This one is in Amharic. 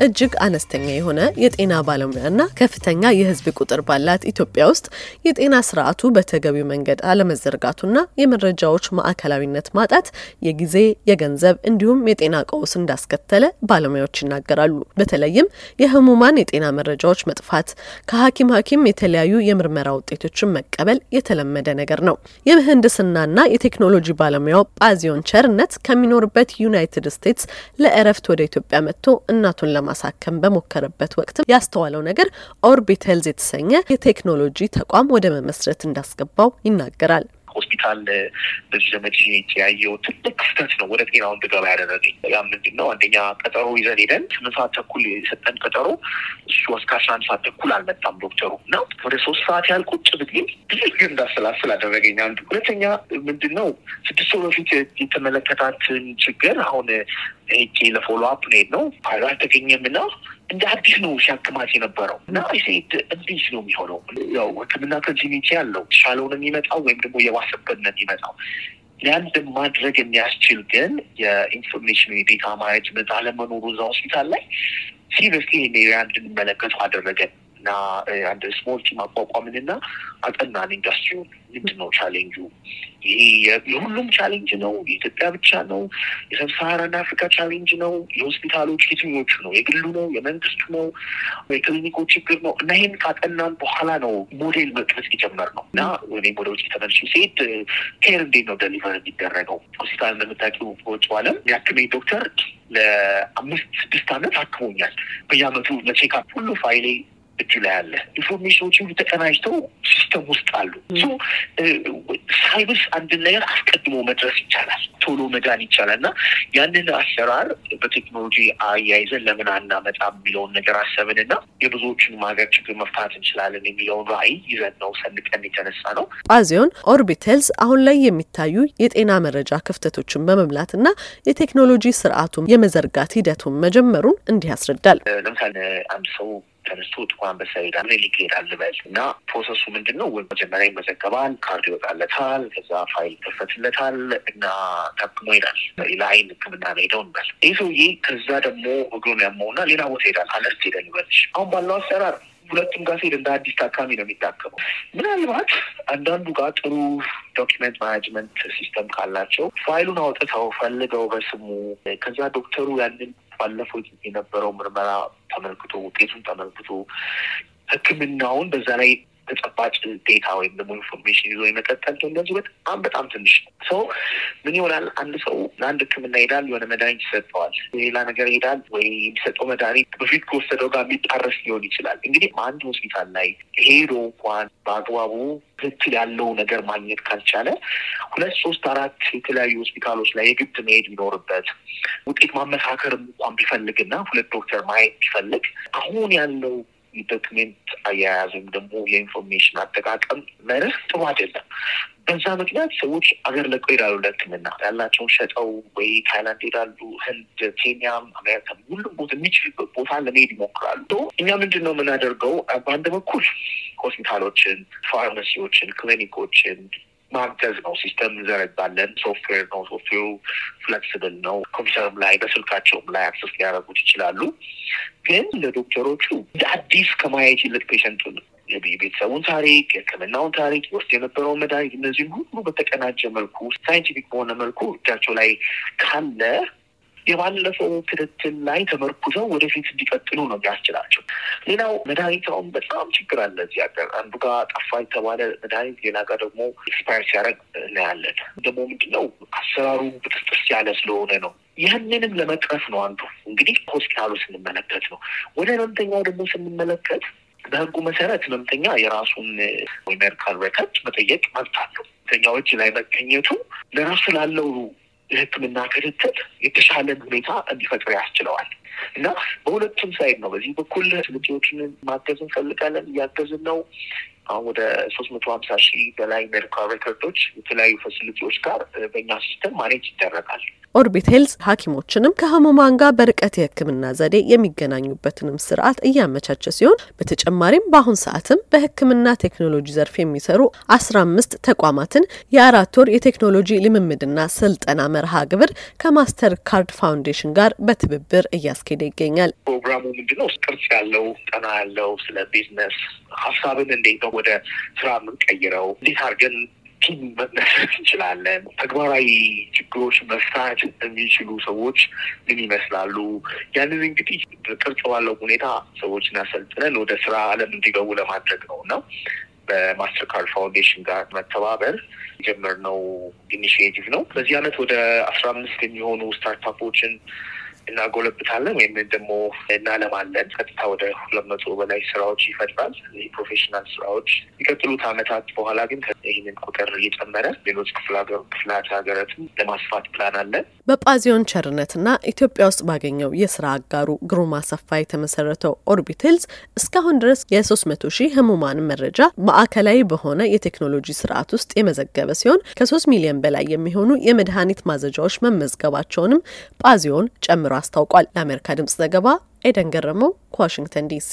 እጅግ አነስተኛ የሆነ የጤና ባለሙያና ከፍተኛ የሕዝብ ቁጥር ባላት ኢትዮጵያ ውስጥ የጤና ስርዓቱ በተገቢው መንገድ አለመዘርጋቱና የመረጃዎች ማዕከላዊነት ማጣት የጊዜ፣ የገንዘብ እንዲሁም የጤና ቀውስ እንዳስከተለ ባለሙያዎች ይናገራሉ። በተለይም የህሙማን የጤና መረጃዎች መጥፋት፣ ከሐኪም ሐኪም የተለያዩ የምርመራ ውጤቶችን መቀበል የተለመደ ነገር ነው። የምህንድስናና የቴክኖሎጂ ባለሙያው ጳዚዮን ቸርነት ከሚኖርበት ዩናይትድ ስቴትስ ለእረፍት ወደ ኢትዮጵያ መጥቶ እናቱን ለማሳከም በሞከረበት ወቅት ያስተዋለው ነገር ኦርቢት የተሰኘ የቴክኖሎጂ ተቋም ወደ መመስረት እንዳስገባው ይናገራል። ሆስፒታል በዚህ ዘመድ ያየው ትልቅ ክፍተት ነው ወደ ጤናው እንድገባ ያደረገኝ። ያ ምንድን ነው? አንደኛ ቀጠሮ ይዘን ሄደን ስምንት ሰዓት ተኩል የሰጠን ቀጠሮ እሱ እስከ አስራ አንድ ሰዓት ተኩል አልመጣም ዶክተሩ እና ወደ ሶስት ሰዓት ያህል ቁጭ ብዬ ብዙ ጊዜ እንዳሰላስል አደረገኝ። አንዱ ሁለተኛ ምንድን ነው ስድስት ሰው በፊት የተመለከታትን ችግር አሁን ሄጄ ለ follow up ነው ነው ፋይሉ አልተገኘም እና እንደ አዲስ ነው ሲያክማት የነበረው እና ሴት እንዴት ነው የሚሆነው? ያው ሕክምና continuity ያለው ሻለው ነው የሚመጣው ወይም ደግሞ የባሰበት ነው የሚመጣው። ያንድ ማድረግ የሚያስችል ግን የ information የ data management አለመኖሩ እዛ ሆስፒታል ላይ seriously area እንድንመለከቱ አደረገን እና አንድ small team አቋቋምንና አጠናን ኢንዱስትሪውን። ምንድን ነው ቻሌንጁ? የሁሉም challenge ነው? የኢትዮጵያ ብቻ ነው? የ Sub-Saharan አፍሪካ challenge ነው? የሆስፒታሎች የትኞቹ ነው? የግሉ ነው? የመንግስቱ ነው? የክሊኒኮች ችግር ነው? እና ይህን ካጠናን በኋላ ነው ሞዴል መቅረጽ የጀመርነው እና እኔም ወደ ውጭ ተመልሼ ስሄድ care እንዴት ነው deliver የሚደረገው? ሆስፒታል እንደምታውቂው በውጭ ዓለም የሚያክመኝ ዶክተር ለአምስት ስድስት ዓመት አክሞኛል። በየዓመቱ ለ checkup ሁሉ ፋይሌ እጁ ላይ አለ። information ኦች ሁሉ ተቀናጅተው system ውስጥ አሉ። ሳይብስ አንድን ነገር አስቀድሞ መድረስ ይቻላል፣ ቶሎ መዳን ይቻላል እና ያንን አሰራር በቴክኖሎጂ አያይዘን ለምን አናመጣም የሚለውን ነገር አሰብን እና የብዙዎችን ሀገር ችግር መፍታት እንችላለን የሚለውን ራዕይ ይዘን ነው ሰንቀን የተነሳ ነው። ጳዚዮን Orbit Health አሁን ላይ የሚታዩ የጤና መረጃ ክፍተቶችን በመምላትና የቴክኖሎጂ ስርዓቱን የመዘርጋት ሂደቱን መጀመሩን እንዲህ ያስረዳል። ለምሳሌ አንድ ሰው ተነስቶ ጥቁር አንበሳ ይሄዳል ልበል እና process ኡ ምንድን ነው? መጀመሪያ ይመዘገባል፣ ካርድ ይወጣለታል፣ ከዛ ፋይል ይከፈትለታል እና ታክሞ ይሄዳል። ለአይን ሕክምና ሄደው እንበል። ይህ ሰውዬ ከዛ ደግሞ እግሩን ያመውና ሌላ ቦታ ሄዳል፣ አለርት ሄደ ልበልሽ። አሁን ባለው አሰራር ሁለቱም ጋር ሲሄድ እንደ አዲስ ታካሚ ነው የሚታከመው። ምናልባት አንዳንዱ ጋር ጥሩ document management system ካላቸው ፋይሉን አውጥተው ፈልገው በስሙ ከዛ ዶክተሩ ያንን ባለፈው የነበረው ምርመራ ተመልክቶ ውጤቱን ተመልክቶ ሕክምናውን በዛ ላይ ተጨባጭ data ወይም ደግሞ information ይዞ የመቀጠል እንደዚህ በጣም በጣም ትንሽ ሰው ምን ይሆናል? አንድ ሰው ለአንድ ህክምና ይሄዳል፣ የሆነ መድኃኒት ይሰጠዋል፣ ሌላ ነገር ይሄዳል ወይ የሚሰጠው መድኃኒት በፊት ከወሰደው ጋር የሚጣረስ ሊሆን ይችላል። እንግዲህ አንድ ሆስፒታል ላይ ሄዶ እንኳን በአግባቡ ትክክል ያለው ነገር ማግኘት ካልቻለ ሁለት ሶስት አራት የተለያዩ ሆስፒታሎች ላይ የግድ መሄድ ቢኖርበት ውጤት ማመሳከርም እንኳን ቢፈልግና ሁለት ዶክተር ማየት ቢፈልግ አሁን ያለው የ document አያያዝ ወይም ደግሞ የ information አጠቃቀም መርህ ጥሩ አይደለም። በዛ ምክንያት ሰዎች አገር ለቀው ይሄዳሉ ለህክምና ያላቸውን ሸጠው ወይ ታይላንድ ይሄዳሉ፣ ህንድ፣ ኬንያም፣ አሜሪካ ሁሉም ቦታ የሚችልበት ቦታ ለመሄድ ይሞክራሉ። እኛ ምንድን ነው የምናደርገው? በአንድ በኩል ሆስፒታሎችን፣ ፋርማሲዎችን፣ ክሊኒኮችን ማገዝ ነው። system እንዘረጋለን። ሶፍትዌር ነው። ሶፍትዌሩ flexible ነው። ኮምፒውተርም ላይ በስልካቸውም ላይ access ሊያደርጉት ይችላሉ። ግን ለዶክተሮቹ እንደ አዲስ ከማየት ይልቅ patient ኡን የቤተሰቡን ታሪክ፣ የህክምናውን ታሪክ፣ ውስጥ የነበረውን መድኃኒት እነዚህም ሁሉ በተቀናጀ መልኩ scientific በሆነ መልኩ እጃቸው ላይ ካለ የባለፈው ክትትል ላይ ተመርኩዘው ወደፊት እንዲቀጥሉ ነው የሚያስችላቸው። ሌላው መድኃኒት አሁን በጣም ችግር አለ እዚህ ሀገር። አንዱ ጋር ጠፋ የተባለ መድኃኒት ሌላ ጋር ደግሞ expire ሲያደርግ እናያለን። ደግሞ ምንድነው አሰራሩ ብጥስጥስ ያለ ስለሆነ ነው። ያንንም ለመቅረፍ ነው አንዱ እንግዲህ ሆስፒታሉ ስንመለከት ነው። ወደ ህመምተኛው ደግሞ ስንመለከት በህጉ መሰረት ህመምተኛ የራሱን medical record መጠየቅ መብት አለው። ህመምተኛው እጅ ላይ መገኘቱ ለራሱ ላለው የህክምና ክትትል የተሻለን ሁኔታ እንዲፈጥር ያስችለዋል እና በሁለቱም side ነው። በዚህ በኩል facility ዎችን ማገዝ እንፈልጋለን፣ እያገዝን ነው። አሁን ወደ ሶስት መቶ ሀምሳ ሺህ በላይ medical record ኦች የተለያዩ facility ዎች ጋር በእኛ system manage ይደረጋል። Orbit Health ሐኪሞችንም ከህሙማን ጋር በርቀት የህክምና ዘዴ የሚገናኙበትንም ስርዓት እያመቻቸ ሲሆን በተጨማሪም በአሁን ሰዓትም በህክምና ቴክኖሎጂ ዘርፍ የሚሰሩ አስራ አምስት ተቋማትን የአራት ወር የቴክኖሎጂ ልምምድና ስልጠና መርሃ ግብር ከ Mastercard Foundation ጋር በትብብር እያስኬደ ይገኛል። ፕሮግራሙ ምንድነው? ቅርጽ ያለው ጠና ያለው ስለ ቢዝነስ ሀሳብን እንዴት ነው ወደ ስራ የምንቀይረው እንዴት አድርገን team መመስረት እንችላለን። ተግባራዊ ችግሮች መፍታት የሚችሉ ሰዎች ምን ይመስላሉ? ያንን እንግዲህ ቅርጽ ባለው ሁኔታ ሰዎችን አሰልጥነን ወደ ስራ አለም እንዲገቡ ለማድረግ ነው እና በ Master Foundation ጋር መተባበር የጀመርነው initiative ነው። በዚህ አመት ወደ አስራ አምስት የሚሆኑ startup ኦችን እናጎለብታለን ወይም ደግሞ እናለማለን። ቀጥታ ወደ ሁለት መቶ በላይ ስራዎች ይፈጥራል። professional ስራዎች የሚቀጥሉት አመታት በኋላ ግን ይህንን ቁጥር እየጨመረ ሌሎች ክፍላት ሀገራትን ለማስፋት ፕላን አለን። በጳዚዮን ቸርነትና ኢትዮጵያ ውስጥ ባገኘው የስራ አጋሩ ግሩም አሰፋ የተመሰረተው Orbit Health እስካሁን ድረስ የሶስት መቶ ሺህ ህሙማን መረጃ ማዕከላዊ በሆነ የቴክኖሎጂ ስርዓት ውስጥ የመዘገበ ሲሆን ከሶስት ሚሊዮን በላይ የሚሆኑ የመድኃኒት ማዘጃዎች መመዝገባቸውንም ጳዚዮን ጨምሮ አስታውቋል። ለአሜሪካ ድምጽ ዘገባ ኤደን ገረመው ከዋሽንግተን ዲሲ